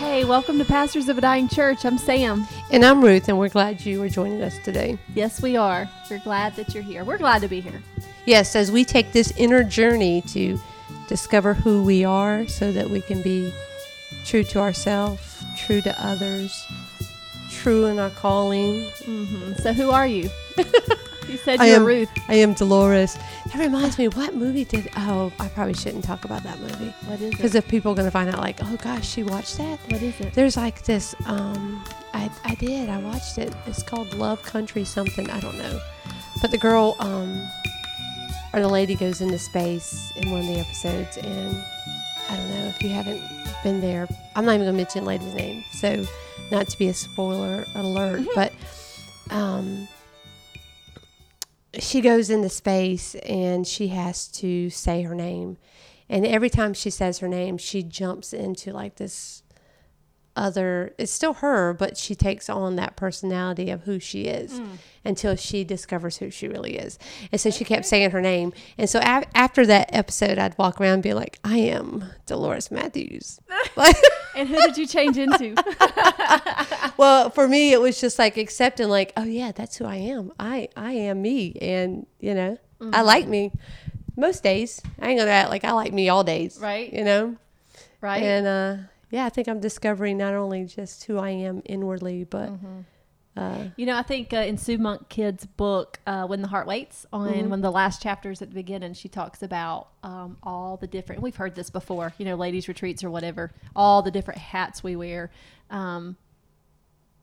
Hey, welcome to Pastors of a Dying Church. I'm Sam. And I'm Ruth, and we're glad you are joining us today. Yes, we are. We're glad that you're here. We're glad to be here. Yes, as we take this inner journey to discover who we are so that we can be true to ourselves, true to others, true in our calling. Mm-hmm. So, who are you? you said I you're am Ruth. I am Dolores. That reminds me, what movie did? Oh, I probably shouldn't talk about that movie What is it? because if people are going to find out, like, oh gosh, she watched that. What is it? There's like this. Um, I I did. I watched it. It's called Love Country something. I don't know, but the girl um, or the lady goes into space in one of the episodes, and I don't know if you haven't been there. I'm not even gonna mention the lady's name, so not to be a spoiler alert, but um, she goes into space and she has to say her name, and every time she says her name, she jumps into like this other it's still her but she takes on that personality of who she is until she discovers who she really is. And so she kept saying her name. And so a- after that episode i'd walk around and be like i am dolores matthews. And who did you change into? well for me it was just like accepting like oh yeah that's who i am. I i am me. And you know i like me most days. I ain't gonna act like i like me all days Right. you know? Right? And uh, yeah, I think I'm discovering not only just who I am inwardly, but Mm-hmm. uh, You know, I think uh, in Sue Monk Kidd's book, uh, When the Heart Waits, on Mm-hmm. one of the last chapters at the beginning, she talks about um, all the different, we've heard this before, you know, ladies' retreats or whatever, all the different hats we wear. Um,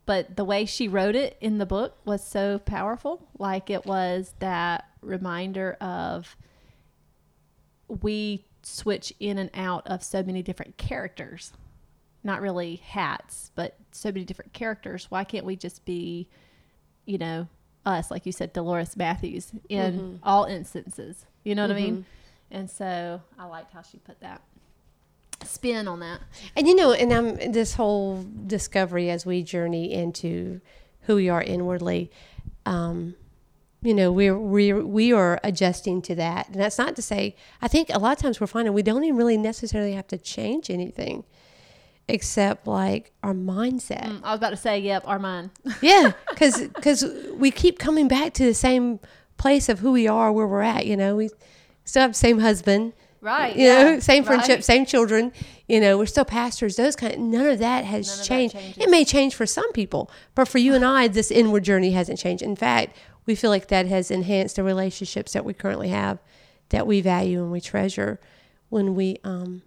but the way she wrote it in the book was so powerful. Like it was that reminder of we switch in and out of so many different characters not really hats, but so many different characters. Why can't we just be, you know, us, like you said, Dolores Matthews in all instances? You know what I mean? And so I liked how she put that spin on that. and you know, and I'm this whole discovery as we journey into who we are inwardly. Um, you know, we're we we are adjusting to that, and that's not to say. I think a lot of times we're finding we don't even really necessarily have to change anything, except like our mindset. Mm, I was about to say, yep, our mind. Yeah, because because we keep coming back to the same place of who we are, where we're at. You know, we still have the same husband, Right. you know, yeah, same friendship, right. same children. You know, we're still pastors. Those kind. none of that has None of that changed. changes. it may change for some people, but for you and I, this inward journey hasn't changed. In fact, we feel like that has enhanced the relationships that we currently have, that we value and we treasure when we um,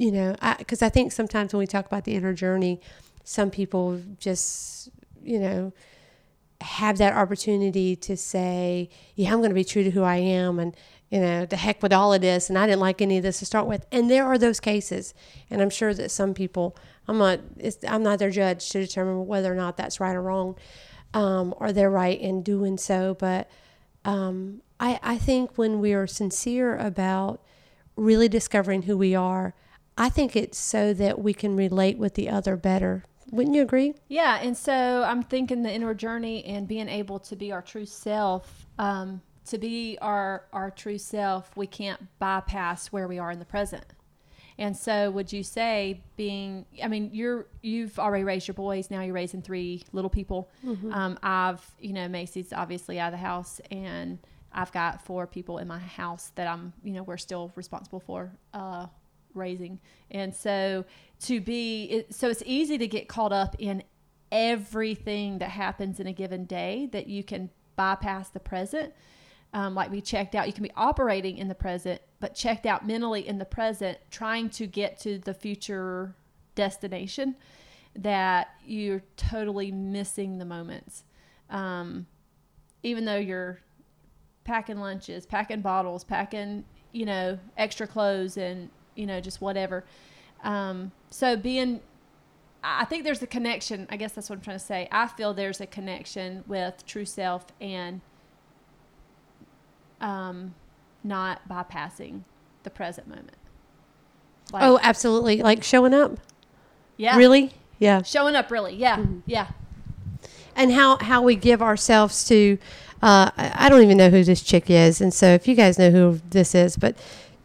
you know, because I, think sometimes when we talk about the inner journey, some people just, you know, have that opportunity to say, yeah, I'm going to be true to who I am and, you know, the heck with all of this. And I didn't like any of this to start with. And there are those cases. And I'm sure that some people, I'm not, I'm not their judge to determine whether or not that's right or wrong um, or they're right in doing so. But um, I, I think when we are sincere about really discovering who we are, I think it's so that we can relate with the other better. Wouldn't you agree? Yeah, and so I'm thinking the inward journey and being able to be our true self. Um, to be our our true self, we can't bypass where we are in the present. And so, would you say being? I mean, you're you've already raised your boys. Now you're raising three little people. Um, I've you know Macy's obviously out of the house, and I've got four people in my house that I'm you know we're still responsible for. Uh, raising. And so to be it, so it's easy to get caught up in everything that happens in a given day that you can bypass the present. Um, like be checked out you can be operating in the present but checked out mentally in the present trying to get to the future destination that you're totally missing the moments. Um, even though you're packing lunches packing bottles packing you know extra clothes and you know just whatever. Um, so being i think there's a connection i guess that's what i'm trying to say. I feel there's a connection with true self and um, not bypassing the present moment. Like, Oh, absolutely. Like showing up. yeah. Really? Yeah. showing up really. Yeah. Yeah. And how how we give ourselves to uh, I don't even know who this chick is, and so if you guys know who this is, but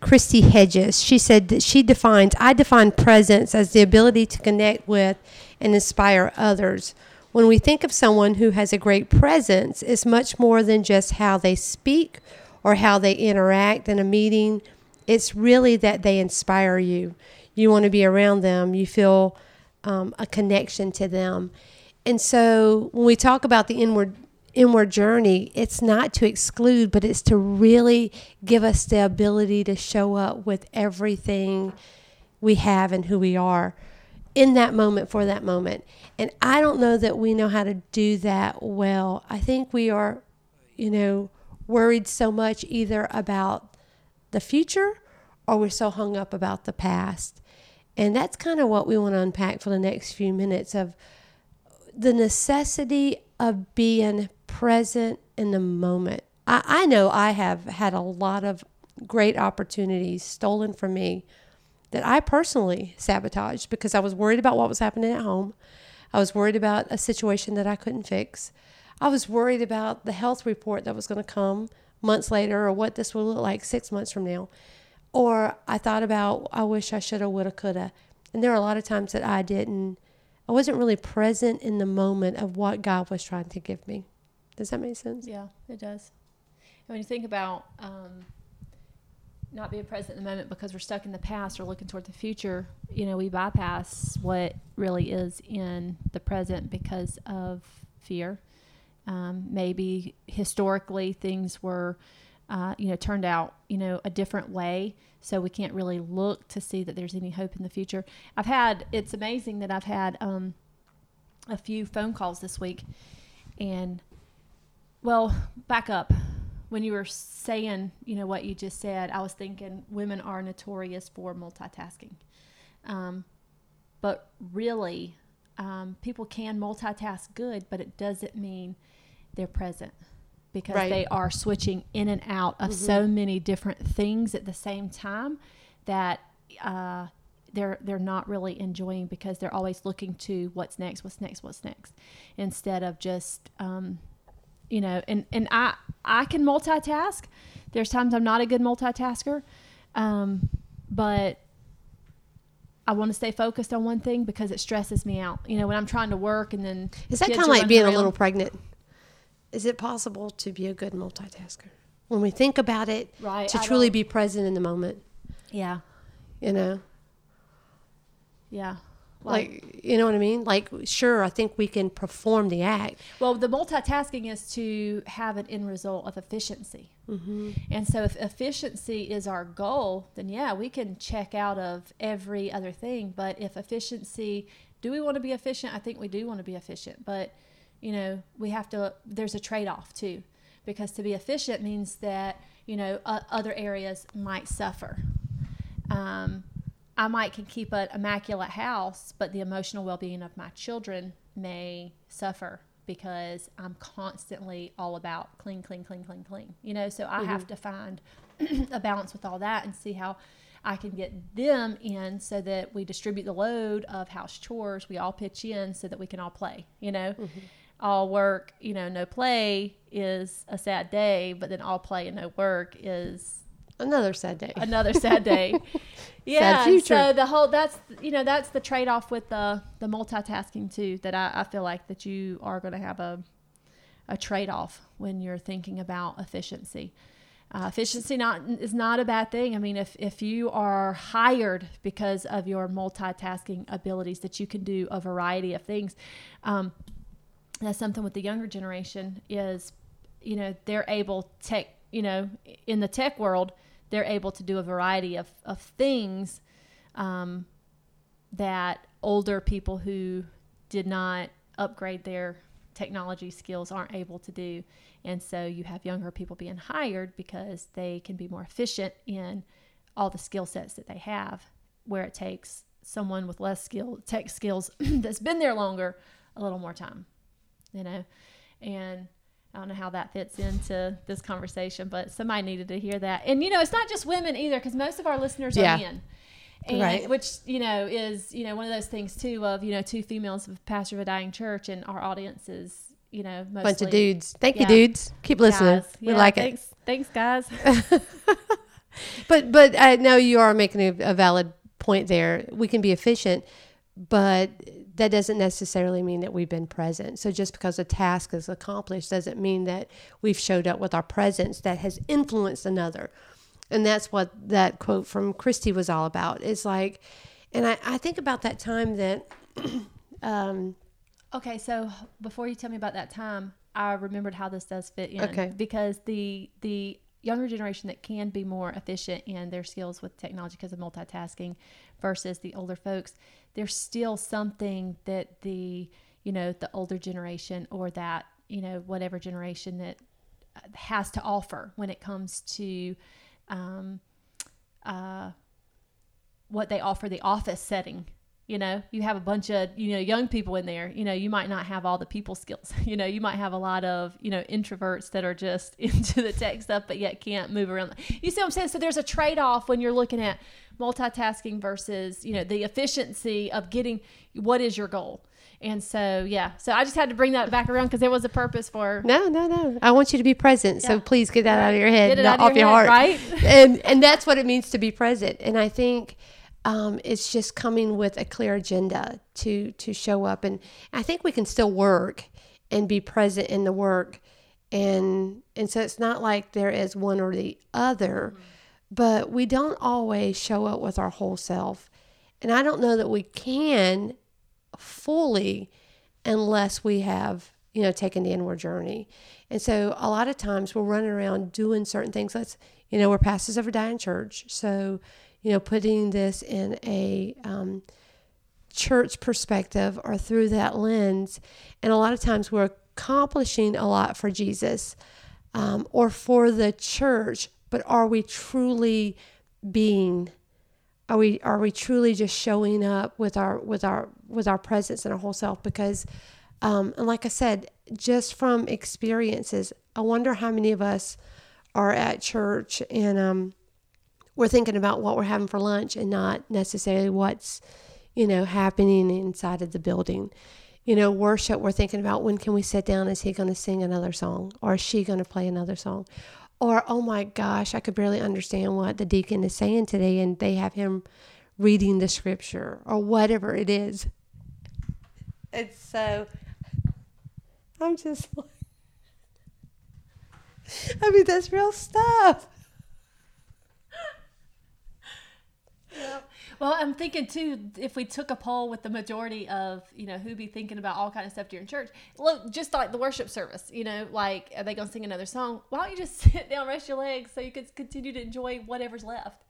Kristi Hedges. She said that she defines, I define presence as the ability to connect with and inspire others. When we think of someone who has a great presence, it's much more than just how they speak or how they interact in a meeting. It's really that they inspire you. You want to be around them, you feel um, a connection to them. And so when we talk about the inward inward journey, it's not to exclude, but it's to really give us the ability to show up with everything we have and who we are in that moment for that moment. And I don't know that we know how to do that well. I think we are, you know, worried so much either about the future or we're so hung up about the past. And that's kind of what we want to unpack for the next few minutes of the necessity of being present in the moment. I, I know I have had a lot of great opportunities stolen from me that I personally sabotaged because I was worried about what was happening at home. I was worried about a situation that I couldn't fix. I was worried about the health report that was going to come months later or what this will look like six months from now. Or I thought about, I wish I should have, would have, could have. And there are a lot of times that I didn't I wasn't really present in the moment of what God was trying to give me. Does that make sense? Yeah, it does. And when you think about um, not being present in the moment because we're stuck in the past or looking toward the future, you know, we bypass what really is in the present because of fear. Um, maybe historically things were, uh, you know, turned out, you know, a different way so we can't really look to see that there's any hope in the future. I've had it's amazing that I've had um, a few phone calls this week, and well, back up when you were saying you know what you just said, I was thinking women are notorious for multitasking, um, but really. Um, people can multitask good, but it doesn't mean they're present because right. they are switching in and out of mm-hmm. so many different things at the same time that uh, they're they're not really enjoying because they're always looking to what's next, what's next, what's next, instead of just um, you know. And and I I can multitask. There's times I'm not a good multitasker, um, but I want to stay focused on one thing because it stresses me out. You know, when I'm trying to work and then is that kind of like being around. a little pregnant? is it possible to be a good multitasker? When we think about it, right, to I truly don't... be present in the moment. Yeah. You know? Yeah. Like, like, you know what I mean? Like, sure, I think we can perform the act. Well, the multitasking is to have an end result of efficiency. Mm-hmm. And so, if efficiency is our goal, then yeah, we can check out of every other thing. But if efficiency, do we want to be efficient? I think we do want to be efficient. But you know, we have to, there's a trade off too, because to be efficient means that, you know, uh, other areas might suffer. Um, I might can keep an immaculate house, but the emotional well being of my children may suffer because I'm constantly all about clean, clean, clean, clean, clean. You know, so I mm-hmm. have to find a balance with all that and see how I can get them in so that we distribute the load of house chores. We all pitch in so that we can all play, you know? Mm-hmm all work, you know, no play is a sad day, but then all play and no work is another sad day. Another sad day. yeah. Sad so the whole that's you know that's the trade off with the the multitasking too. That I, I feel like that you are going to have a a trade off when you're thinking about efficiency. Uh, efficiency not is not a bad thing. I mean, if if you are hired because of your multitasking abilities, that you can do a variety of things. Um, that's something with the younger generation is you know they're able tech you know in the tech world they're able to do a variety of, of things um, that older people who did not upgrade their technology skills aren't able to do. And so you have younger people being hired because they can be more efficient in all the skill sets that they have where it takes someone with less skill tech skills that's been there longer a little more time you know, and I don't know how that fits into this conversation, but somebody needed to hear that. And you know, it's not just women either, because most of our listeners yeah. are men. And, right. Which you know is you know one of those things too of you know two females of pastor of a dying church and our audience is you know mostly bunch of dudes. Thank yeah, you, dudes. Keep listening. Guys. We yeah, like thanks, it. Thanks, Thanks, guys. but but uh, I know you are making a, a valid point there. We can be efficient, but that doesn't necessarily mean that we've been present. So just because a task is accomplished doesn't mean that we've showed up with our presence that has influenced another. And that's what that quote from Kristi was all about. It's like, and I, I think about that time that, um, Okay, so before you tell me about that time, I remembered how this does fit in. Okay. Because the the younger generation that can be more efficient in their skills with technology because of multitasking versus the older folks, there's still something that the you know the older generation or that you know whatever generation that uh, has to offer when it comes to um, uh, what they offer the office setting you know you have a bunch of you know young people in there you know you might not have all the people skills you know you might have a lot of you know introverts that are just into the tech stuff but yet can't move around you see what i'm saying so there's a trade-off when you're looking at multitasking versus you know the efficiency of getting what is your goal and so yeah so i just had to bring that back around because there was a purpose for no, no, no. I want you to be present. So please get that out of your head, not out of off your your head, heart. right? and and that's what it means to be present. And I think um, it's just coming with a clear agenda to to show up. And I think we can still work and be present in the work. And and so it's not like there is one or the other, but we don't always show up with our whole self. And I don't know that we can fully unless we have you know taken the inward journey and so a lot of times we're running around doing certain things. Let's you know we're pastors of a dying church. So you know putting this in a um, church perspective or through that lens. And a lot of times we're accomplishing a lot for jesus um, or for the church but are we truly being are we are we truly just showing up with our with our with our presence and our whole self? Because um, and like i said just from experiences. I wonder how many of us are at church and um, we're thinking about what we're having for lunch and not necessarily what's you know happening inside of the building. You know worship we're thinking about when can we sit down? Is he going to sing another song? Or is she going to play another song? Or oh my gosh i could barely understand what the deacon is saying today and they have him reading the scripture or whatever it is. It's so i'm just like i mean that's real stuff Well, I'm thinking too, if we took a poll with the majority of, you know, who be thinking about all kind of stuff during church, look, just like the worship service, you know, like, are they going to sing another song? Why don't you just sit down, rest your legs so you can continue to enjoy whatever's left?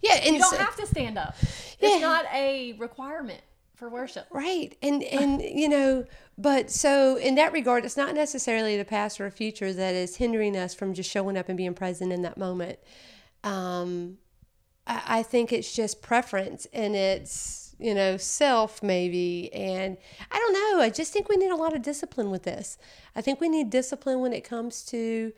yeah and You don't have to stand up. Yeah. It's not a requirement for worship. Right. And and you know, but so in that regard, it's not necessarily the past or future that is hindering us from just showing up and being present in that moment. Um, I, I think it's just preference and it's you know self maybe, and I don't know. I just think we need a lot of discipline with this. I think we need discipline when it comes to.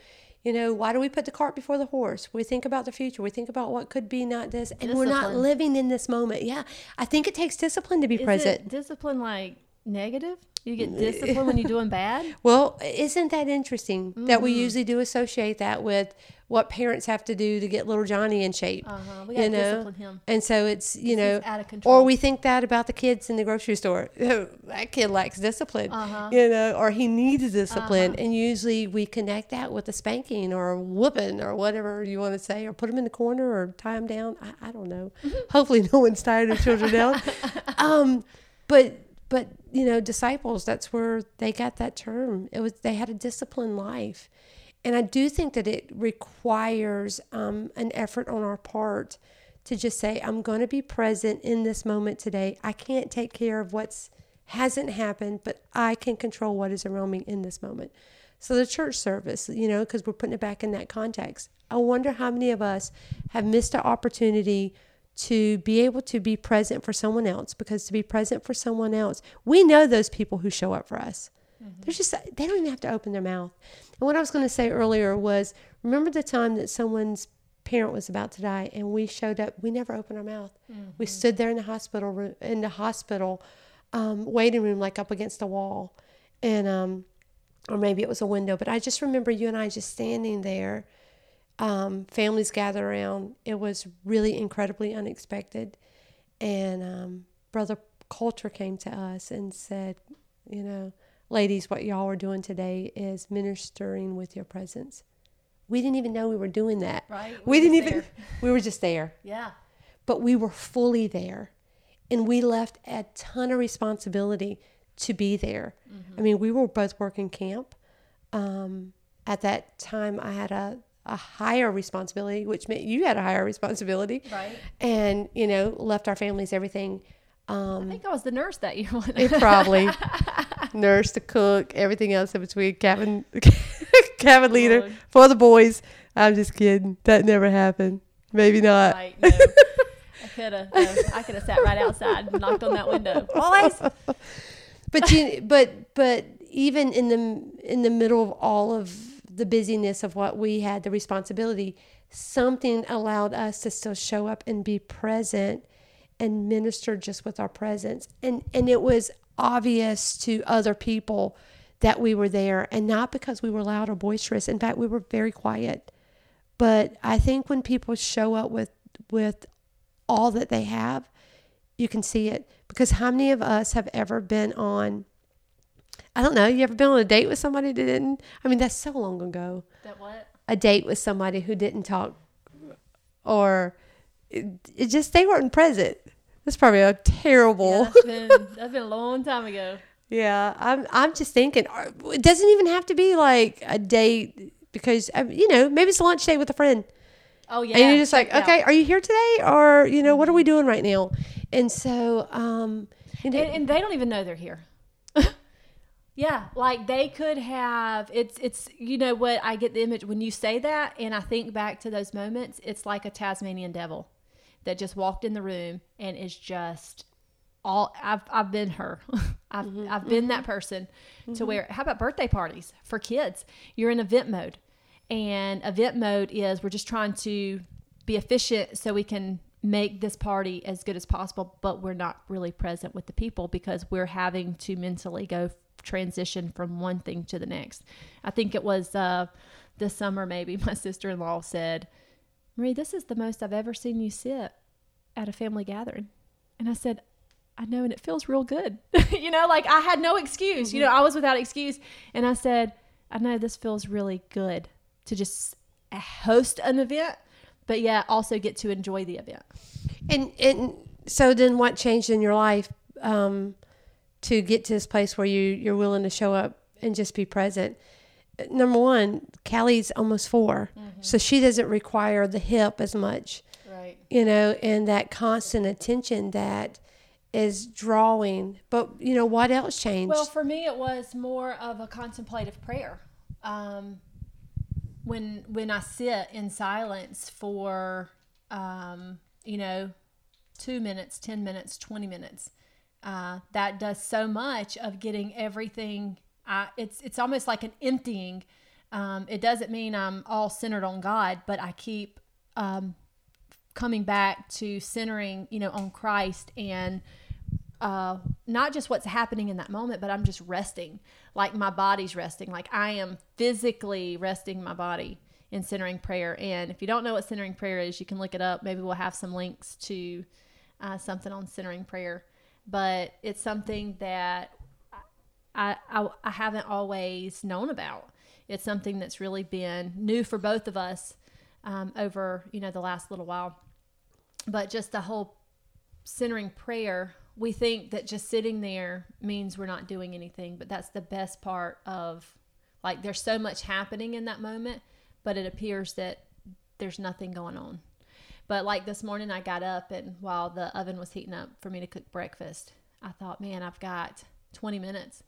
You know, why do we put the cart before the horse? We think about the future. We think about what could be, not this, and we're not living in this moment. Yeah, I think it takes discipline to be Is present. discipline like negative? You get discipline when you're doing bad? Well, isn't that interesting that Mm-hmm. we usually do associate that with what parents have to do to get little Johnny in shape? Uh-huh. We you know, discipline him. and so it's you know, out of control. or we think that about the kids in the grocery store. that kid lacks discipline, Uh-huh. you know, or he needs discipline, and usually we connect that with a spanking or a whooping or whatever you want to say, or put him in the corner or tie him down. I, I don't know. Mm-hmm. Hopefully, no one's tying their children down. Um, but but you know, disciples. That's where they got that term. It was they had a disciplined life, and I do think that it requires um, an effort on our part to just say, "I'm going to be present in this moment today. I can't take care of what's hasn't happened, but I can control what is around me in this moment." So the church service, you know, because we're putting it back in that context. I wonder how many of us have missed an opportunity to be able to be present for someone else because to be present for someone else, we know those people who show up for us. They're just they don't even have to open their mouth. And what I was going to say earlier was remember the time that someone's parent was about to die and we showed up, we never opened our mouth. We stood there in the hospital room in the hospital um, waiting room like up against the wall. And um or maybe it was a window, but I just remember you and I just standing there um, families gathered around. It was really incredibly unexpected. And um, Brother Coulter came to us and said, you know, ladies, what y'all are doing today is ministering with your presence. We didn't even know we were doing that. Right. We, We're didn't even, there. we were just there. Yeah. But we were fully there. And we left a ton of responsibility to be there. I mean, we were both working camp. Um, at that time, I had a, a higher responsibility, which meant you had a higher responsibility. Right. And, you know, left our families everything. I Um, think I was the nurse that year. it probably nurse to cook, everything else in between, cabin, cabin leader Lord. for the boys. I'm just kidding. That never happened. Maybe not. Right. No. I could have. No, I could have sat right outside and knocked on that window. Always. but you but but even in the in the middle of all of the busyness of what we had the responsibility something allowed us to still show up and be present and minister just with our presence. And and it was obvious to other people that we were there and not because we were loud or boisterous. In fact we were very quiet. But i think when people show up with with all that they have you can see it. Because how many of us have ever been on I don't know, you ever been on a date with somebody that didn't I mean that's so long ago. That what? A date with somebody who didn't talk or it, it just they weren't present. That's probably a terrible. that's been that's been a long time ago. Yeah, I'm I'm just thinking uh, it doesn't even have to be like a date because um, you know, maybe it's a lunch date with a friend. Oh yeah. and you're just like, it out. okay, are you here today, or you know, what are we doing right now? And so, um, you know, and, and they don't even know they're here. Yeah, like they could have. It's it's you know what I get the image when you say that, and I think back to those moments. It's like a Tasmanian devil that just walked in the room and is just all. I've I've been her. I've mm-hmm, I've been that mm-hmm. person to mm-hmm. where. How about birthday parties for kids? You're in event mode, and event mode is we're just trying to be efficient so we can make this party as good as possible, but we're not really present with the people because we're having to mentally go transition from one thing to the next. I think it was uh, this summer, maybe my sister in law said, Marie, this is the most I've ever seen you sit at a family gathering. And I said, I know, and it feels real good. you know, like I had no excuse. You know, I was without excuse. And I said, I know this feels really good to just host an event, but yeah, also get to enjoy the event. and and so then, what changed in your life um, to get to this place where you you're willing to show up and just be present? Number one, Callie's almost 4 so she doesn't require the hip as much. Right. you know, and that constant attention that is drawing. But you know, what else changed? Well, for me, it was more of a contemplative prayer. Um, when when I sit in silence for, um, you know, two minutes, ten minutes, twenty minutes, uh, that does so much of getting everything. I, it's it's almost like an emptying. Um, it doesn't mean I'm all centered on God, but I keep um, coming back to centering, you know, on Christ and uh, not just what's happening in that moment, but I'm just resting. Like my body's resting. Like I am physically resting my body in centering prayer. And if you don't know what centering prayer is, you can look it up. Maybe we'll have some links to uh, something on centering prayer. But it's something that I, I, I haven't always known about. It's something that's really been new for both of us um, over you know the last little while. But just the whole centering prayer, we think that just sitting there means we're not doing anything, but that's the best part of like there's so much happening in that moment, but it appears that there's nothing going on. But like this morning, I got up and while the oven was heating up for me to cook breakfast, I thought, man, I've got 20 minutes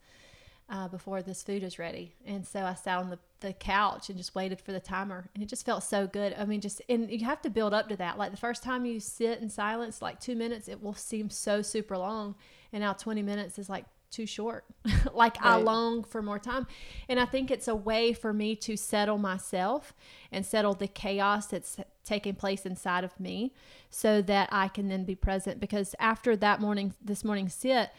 uh, before this food is ready. And so I sat on the, the couch and just waited for the timer. And it just felt so good. I mean, just, and you have to build up to that. Like the first time you sit in silence, like two minutes, it will seem so super long. And now 20 minutes is like too short. like I long for more time. And I think it's a way for me to settle myself and settle the chaos that's taking place inside of me so that I can then be present. Because after that morning, this morning sit,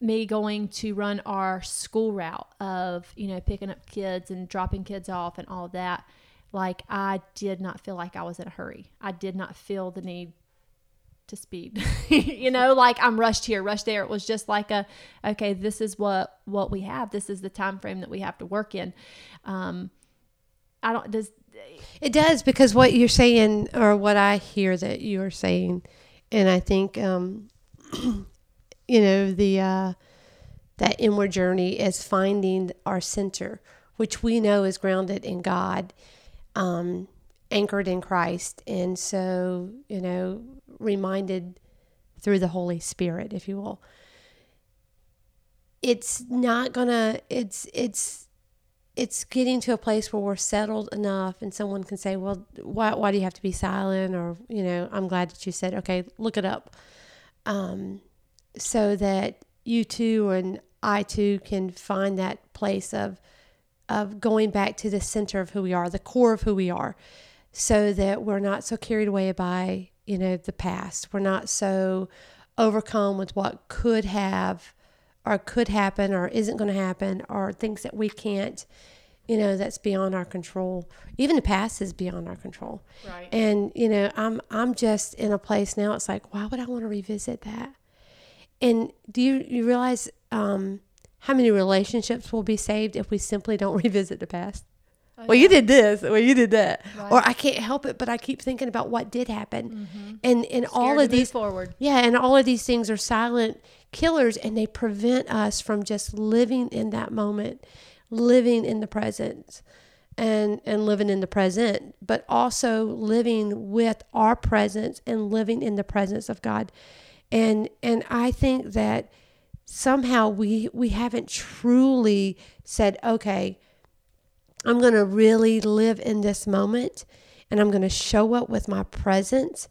me going to run our school route of you know picking up kids and dropping kids off and all that like I did not feel like I was in a hurry. I did not feel the need to speed. you know, like I'm rushed here, rushed there. It was just like a okay, this is what what we have. This is the time frame that we have to work in. Um I don't does It does because what you're saying or what I hear that you're saying and I think um you know the uh that inward journey is finding our center, which we know is grounded in God. Um anchored in Christ. And so, you know, reminded through the Holy Spirit, if you will. It's not gonna it's it's it's getting to a place where we're settled enough and someone can say, Well, why why do you have to be silent? Or, you know, I'm glad that you said, Okay, look it up. Um, so that you too and I too can find that place of of going back to the center of who we are, the core of who we are, so that we're not so carried away by you know, the past. We're not so overcome with what could have or could happen or isn't going to happen or things that we can't, you know, that's beyond our control. Even the past is beyond our control. Right. And, you know, I'm I'm just in a place now it's like, why would I want to revisit that? And do you you realize um, how many relationships will be saved if we simply don't revisit the past? Oh, well, yeah. you did this. Well, you did that. Right. Or I can't help it, but I keep thinking about what did happen. Mm-hmm. And and Scared all of these forward. Yeah, and all of these things are silent killers, and they prevent us from just living in that moment, living in the present, and and living in the present, but also living with our presence and living in the presence of God. And and I think that somehow we we haven't truly said, okay I'm going to really live in this moment and I'm going to show up with my presence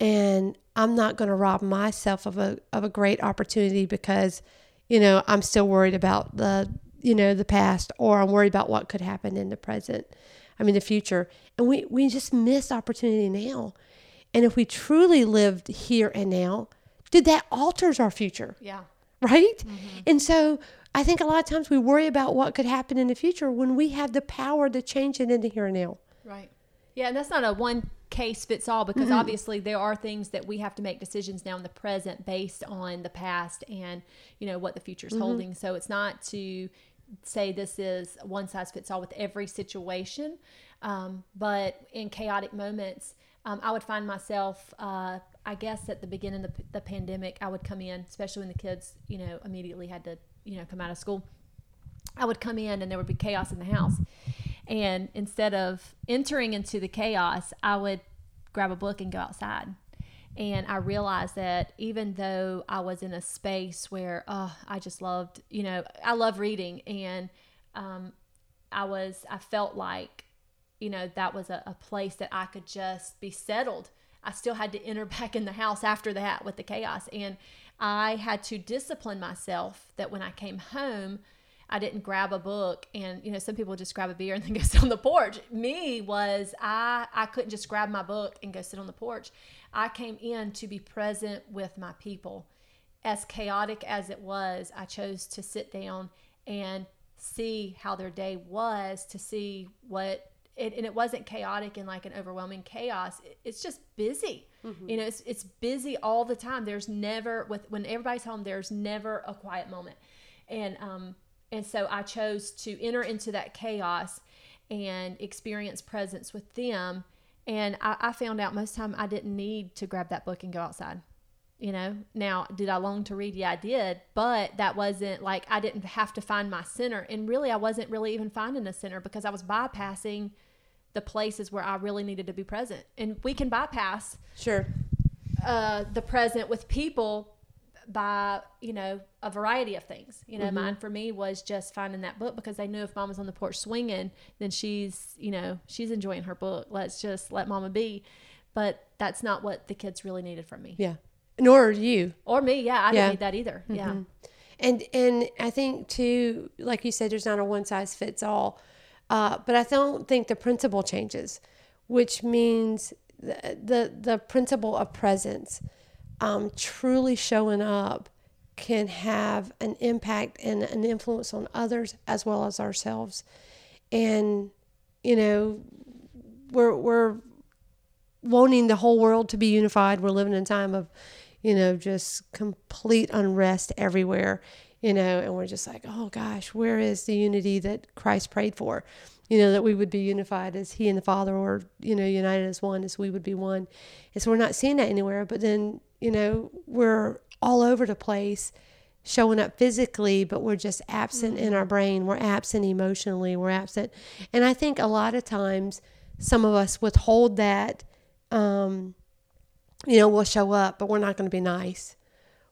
and I'm not going to rob myself of a of a great opportunity because you know I'm still worried about the you know the past or I'm worried about what could happen in the present I mean the future. And we we just miss opportunity now. And if we truly lived here and now dude that alters our future. Yeah right mm-hmm. and so I think a lot of times we worry about what could happen in the future when we have the power to change it into here and now. Right. Yeah, and that's not a one case fits all because mm-hmm. obviously there are things that we have to make decisions now in the present based on the past and you know what the future is mm-hmm. holding. So it's not to say this is one size fits all with every situation, um, but in chaotic moments, um, I would find myself. Uh, I guess at the beginning of the, the pandemic, I would come in, especially when the kids, you know, immediately had to you know come out of school. I would come in and there would be chaos in the house. And instead of entering into the chaos i would grab a book and go outside. And i realized that even though i was in a space where oh i just loved you know i love reading and um, i was i felt like you know that was a, a place that i could just be settled i still had to enter back in the house after that with the chaos and I had to discipline myself that when I came home, I didn't grab a book and you know some people just grab a beer and then go sit on the porch. Me was I I couldn't just grab my book and go sit on the porch. I came in to be present with my people. As chaotic as it was, I chose to sit down and see how their day was, to see what it, and it wasn't chaotic and like an overwhelming chaos. It, it's just busy. Mm-hmm. You know, it's, it's busy all the time. There's never with when everybody's home. There's never a quiet moment, and um and so I chose to enter into that chaos and experience presence with them. And I, I found out most time I didn't need to grab that book and go outside you know now did i long to read yeah i did but that wasn't like i didn't have to find my center and really i wasn't really even finding a center because i was bypassing the places where I really needed to be present. And we can bypass sure uh, the present with people by you know a variety of things. You know, mm-hmm. mine for me was just finding that book because I knew if Mama's on the porch swinging, then she's you know she's enjoying her book. Let's just let Mama be. But that's not what the kids really needed from me. Yeah, nor you or me. Yeah, I yeah. didn't need that either. Mm-hmm. Yeah. And and I think too, like you said, there's not a one size fits all. Uh, but I don't think the principle changes, which means the the, the principle of presence, um, truly showing up, can have an impact and an influence on others as well as ourselves. And you know, we're we're wanting the whole world to be unified. We're living in a time of, you know, just complete unrest everywhere, you know, and we're just like, oh gosh, where is the unity that Christ prayed for? You know, that we would be unified as He and the Father, or, you know, united as one, as we would be one. And so we're not seeing that anywhere. But then, you know, we're all over the place showing up physically, but we're just absent mm-hmm. in our brain. We're absent emotionally. We're absent. And I think a lot of times some of us withhold that um, you know, we'll show up, but we're not going to be nice.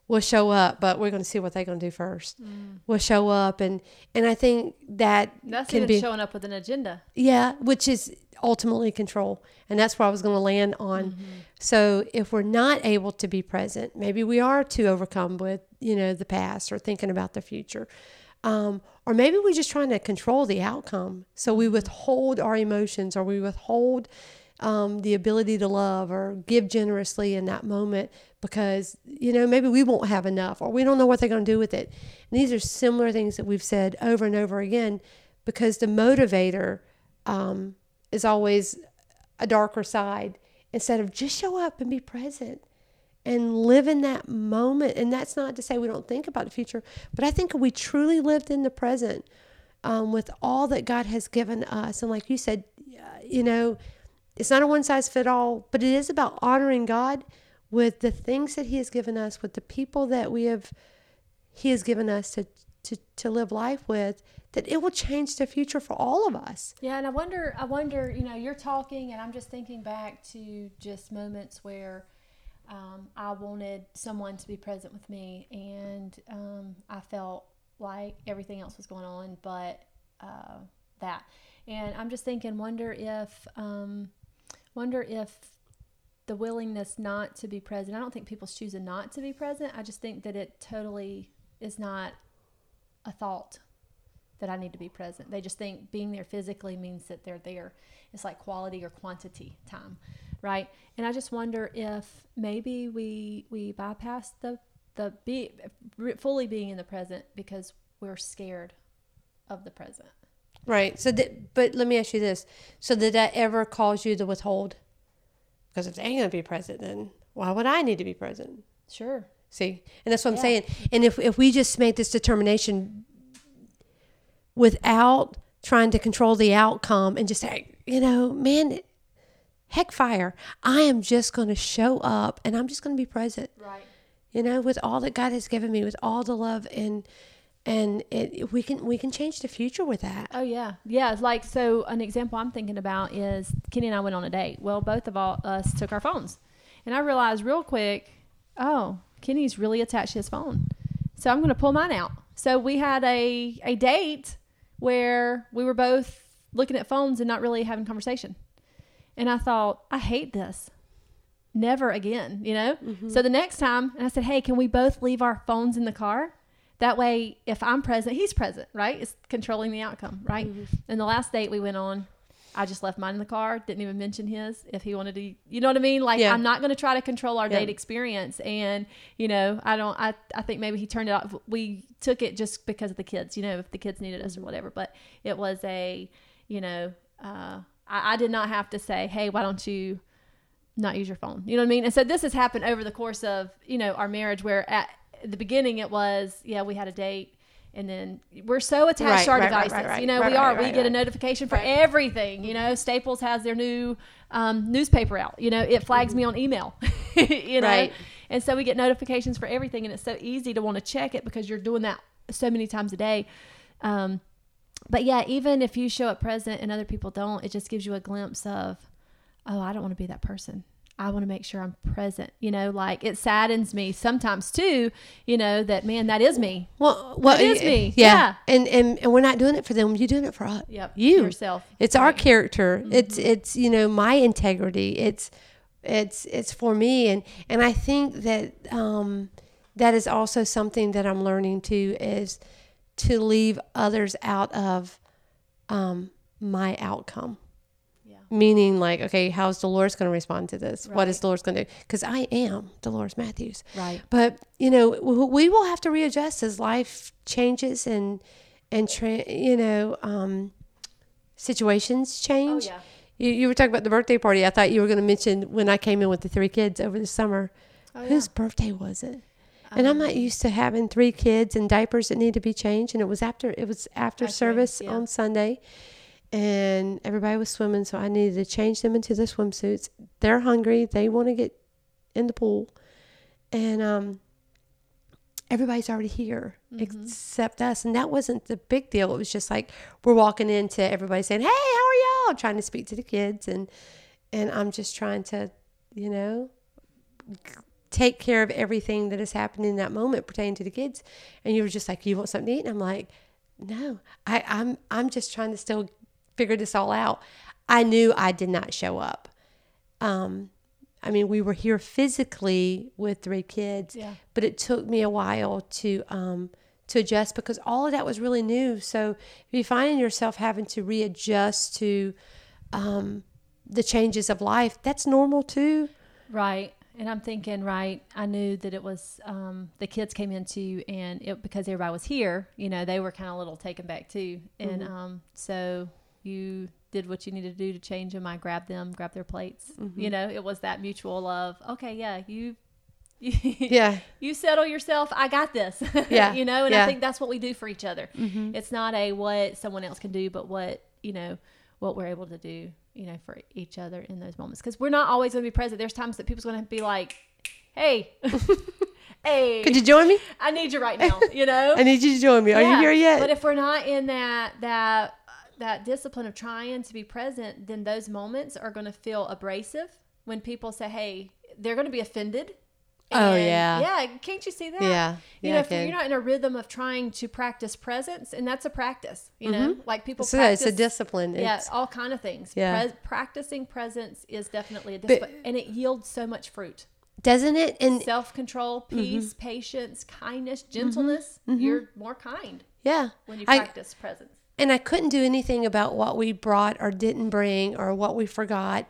We'll show up, but we're going to see what they're going to do first. Mm. We'll show up, and and I think that that's can even be, showing up with an agenda. Yeah, which is ultimately control, and that's where I was going to land on. Mm-hmm. So if we're not able to be present, maybe we are too overcome with you know the past or thinking about the future. Um, or maybe we're just trying to control the outcome. So we withhold our emotions or we withhold um, the ability to love or give generously in that moment because, you know, maybe we won't have enough or we don't know what they're going to do with it. And these are similar things that we've said over and over again because the motivator um, is always a darker side instead of just show up and be present and live in that moment. And that's not to say we don't think about the future, but I think we truly lived in the present um, with all that God has given us. And like you said, you know, it's not a one size fit all, but it is about honoring God with the things that He has given us, with the people that we have He has given us to to, to live life with, that it will change the future for all of us. Yeah, and I wonder, I wonder, you know, you're talking, and I'm just thinking back to just moments where um, I wanted someone to be present with me, and um, I felt like everything else was going on, but uh, that. And I'm just thinking, wonder if um, wonder if the willingness not to be present, I don't think people's choosing not to be present. I just think that it totally is not a thought that I need to be present. They just think being there physically means that they're there. It's like quality or quantity time, right? And I just wonder if maybe we we bypass the the be fully being in the present because we're scared of the present. Right. So, that, but let me ask you this: So, did that ever cause you to withhold? Because if they ain't gonna be present, then why would I need to be present? Sure. See, and that's what yeah. I'm saying. And if if we just make this determination without trying to control the outcome and just say, you know, man, heck fire, I am just going to show up and I'm just going to be present. Right. You know, with all that God has given me, with all the love and and it, we can we can change the future with that. Oh yeah, yeah. Like so. An example I'm thinking about is Kenny and I went on a date. Well, both of all, us took our phones, and I realized real quick, oh, Kenny's really attached to his phone, so I'm going to pull mine out. So we had a a date where we were both looking at phones and not really having conversation, and I thought I hate this. Never again, you know. Mm-hmm. So the next time, and I said, "Hey, can we both leave our phones in the car?" That way, if I'm present, he's present, right? It's controlling the outcome, right? Mm-hmm. And the last date we went on, I just left mine in the car, didn't even mention his if he wanted to, you know what I mean? Like, yeah. I'm not going to try to control our yeah. date experience. And, you know, I don't, I, I think maybe he turned it off. We took it just because of the kids, you know, if the kids needed us or whatever. But it was a, you know, uh, I, I did not have to say, hey, why don't you not use your phone? You know what I mean? And so this has happened over the course of, you know, our marriage where at, the beginning it was yeah we had a date and then we're so attached right, to our right, devices. Right, you know, we are. we get a notification for everything. You know, Staples has their new um, newspaper out. You know, it flags mm-hmm. me on email. you know, and so we get notifications for everything, and it's so easy to want to check it because you're doing that so many times a day. Um, but yeah, even if you show up present and other people don't, it just gives you a glimpse of, oh, I don't want to be that person. I want to make sure I'm present. You know, like it saddens me sometimes too. You know that man, that is me. Well, well, is me. Yeah. yeah. And, and and we're not doing it for them. You're doing it for us. Yep. You yourself. It's right. our character. Mm-hmm. It's it's you know my integrity. It's it's it's for me. And and I think that um, that is also something that I'm learning to is to leave others out of um, my outcome meaning like okay how's dolores going to respond to this right. what is dolores going to do because i am dolores matthews right but you know we will have to readjust as life changes and and tra- you know um, situations change oh, yeah. You, you were talking about the birthday party. I thought you were going to mention when I came in with the three kids over the summer. Oh, Whose birthday was it? And I'm not Um, used to having three kids and diapers that need to be changed. And it was after it was after After, service yeah. on Sunday, and everybody was swimming, so I needed to change them into their swimsuits. They're hungry. They want to get in the pool, and um, everybody's already here Mm-hmm. except us. And that wasn't the big deal. It was just like we're walking into everybody saying, "Hey, how are y'all?" I'm trying to speak to the kids, and and I'm just trying to, you know, take care of everything that is happening in that moment pertaining to the kids. And you were just like, "You want something to eat?" And I'm like, "No, I, I'm I'm just trying to still figure this all out." I knew I did not show up. Um, I mean, we were here physically with three kids, Yeah. but it took me a while to um, to adjust because all of that was really new. So if you find yourself having to readjust to um, the changes of life, that's normal too. Right. And I'm thinking, right, I knew that it was um, the kids came into and it because everybody was here, you know, they were kind of a little taken back too. And um, so you did what you needed to do to change them. I grabbed them, grabbed their plates. Mm-hmm. You know, it was that mutual love. Okay, yeah, you Yeah, you settle yourself. I got this. Yeah, you know, and yeah. I think that's what we do for each other. Mm-hmm. It's not a what someone else can do, but what, you know, what we're able to do, you know, for each other in those moments. Because we're not always going to be present. There's times that people's going to be like, hey, hey, could you join me? I need you right now, you know? I need you to join me. Are you here yet? But if we're not in that, that, that discipline of trying to be present, then those moments are going to feel abrasive when people say, hey, they're going to be offended. Oh, yeah. Yeah. Can't you see that? yeah, You yeah, know, I if you're not in a rhythm of trying to practice presence, and that's a practice, you know, mm-hmm. like people So practice. it's a discipline. Yeah, It's- all kind of things. Yeah. Pres- practicing presence is definitely a discipline, and it yields so much fruit. doesn't it? And Self control, Mm-hmm. peace, patience, kindness, mm-hmm. gentleness. Mm-hmm. You're more kind yeah, when you I, practice presence. And I couldn't do anything about what we brought or didn't bring or what we forgot.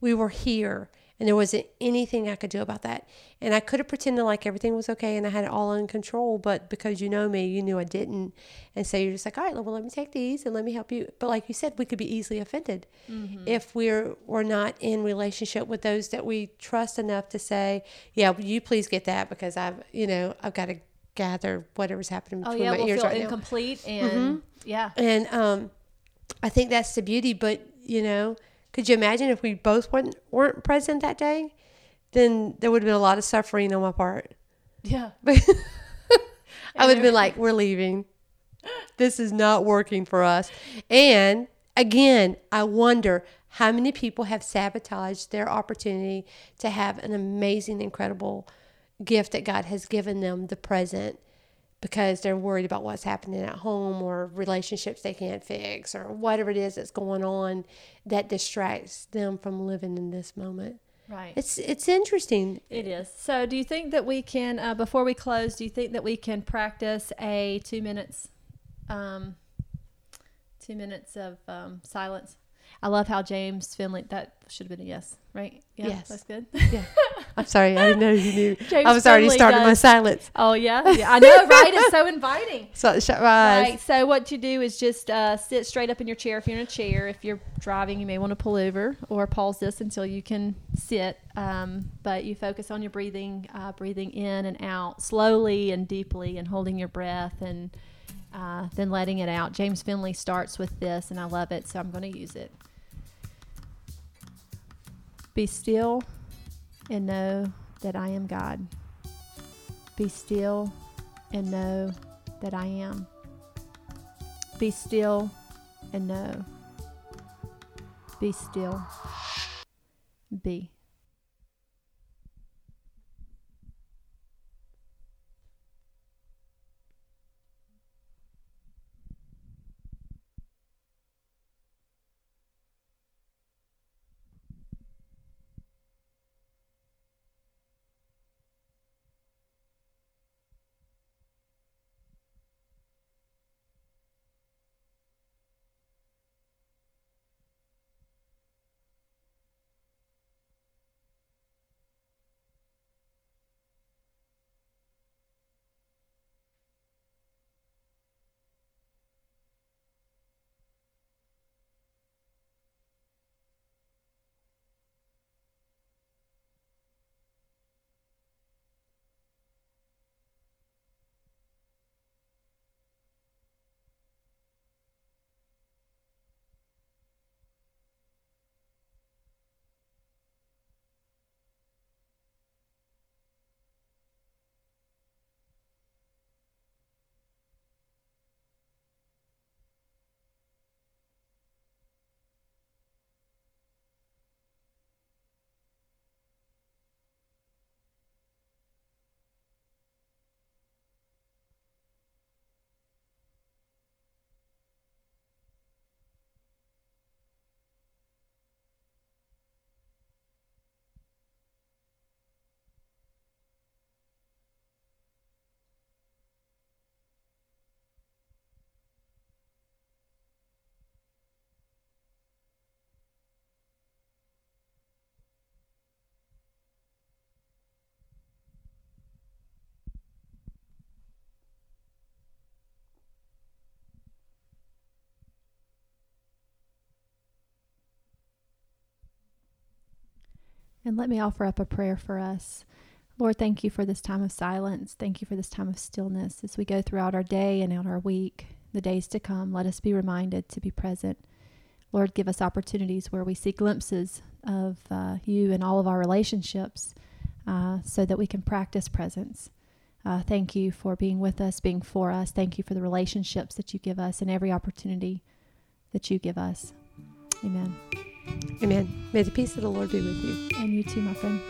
We were here, and there wasn't anything I could do about that. And I could have pretended like everything was okay and I had it all in control, but because you know me, you knew I didn't. And so you're just like, all right, well, let me take these and let me help you. But like you said, we could be easily offended mm-hmm. if we're we're not in relationship with those that we trust enough to say, yeah, you please get that because I've you know I've got to gather whatever's happening Oh between yeah, my we'll ears feel right now. incomplete, and yeah, And um, I think that's the beauty. But you know, could you imagine if we both weren't weren't present that day? Then there would have been a lot of suffering on my part. yeah. I would have been like, "We're leaving. This is not working for us." And again, I wonder how many people have sabotaged their opportunity to have an amazing, incredible gift that God has given them, the present, because they're worried about what's happening at home or relationships they can't fix or whatever it is that's going on that distracts them from living in this moment. Right. It's it's interesting. It is. So, do you think that we can, uh, before we close, do you think that we can practice a two minutes, um, two minutes of um, silence? I love how James Finley. That should have been a yes, right? Yeah, Yes. that's good. Yeah. I'm sorry, I didn't know you knew. James I was already starting my silence. Oh yeah, yeah. I know, right? It's so inviting. So shut. Right. So what you do is just uh, sit straight up in your chair. If you're in a chair, if you're driving, you may want to pull over or pause this until you can sit. Um, but you focus on your breathing, uh, breathing in and out slowly and deeply, and holding your breath, and uh, then letting it out. James Finley starts with this, and I love it, so I'm going to use it. Be still and know that I am God. Be still and know that I am. Be still and know. Be still. Be. And let me offer up a prayer for us. Lord, thank you for this time of silence. Thank you for this time of stillness as we go throughout our day and out our week, the days to come. Let us be reminded to be present. Lord, give us opportunities where we see glimpses of uh, you in all of our relationships uh, so that we can practice presence. Uh, thank you for being with us, being for us. Thank you for the relationships that you give us and every opportunity that you give us. Amen. Amen. May the peace of the Lord be with you. And you too, my friend.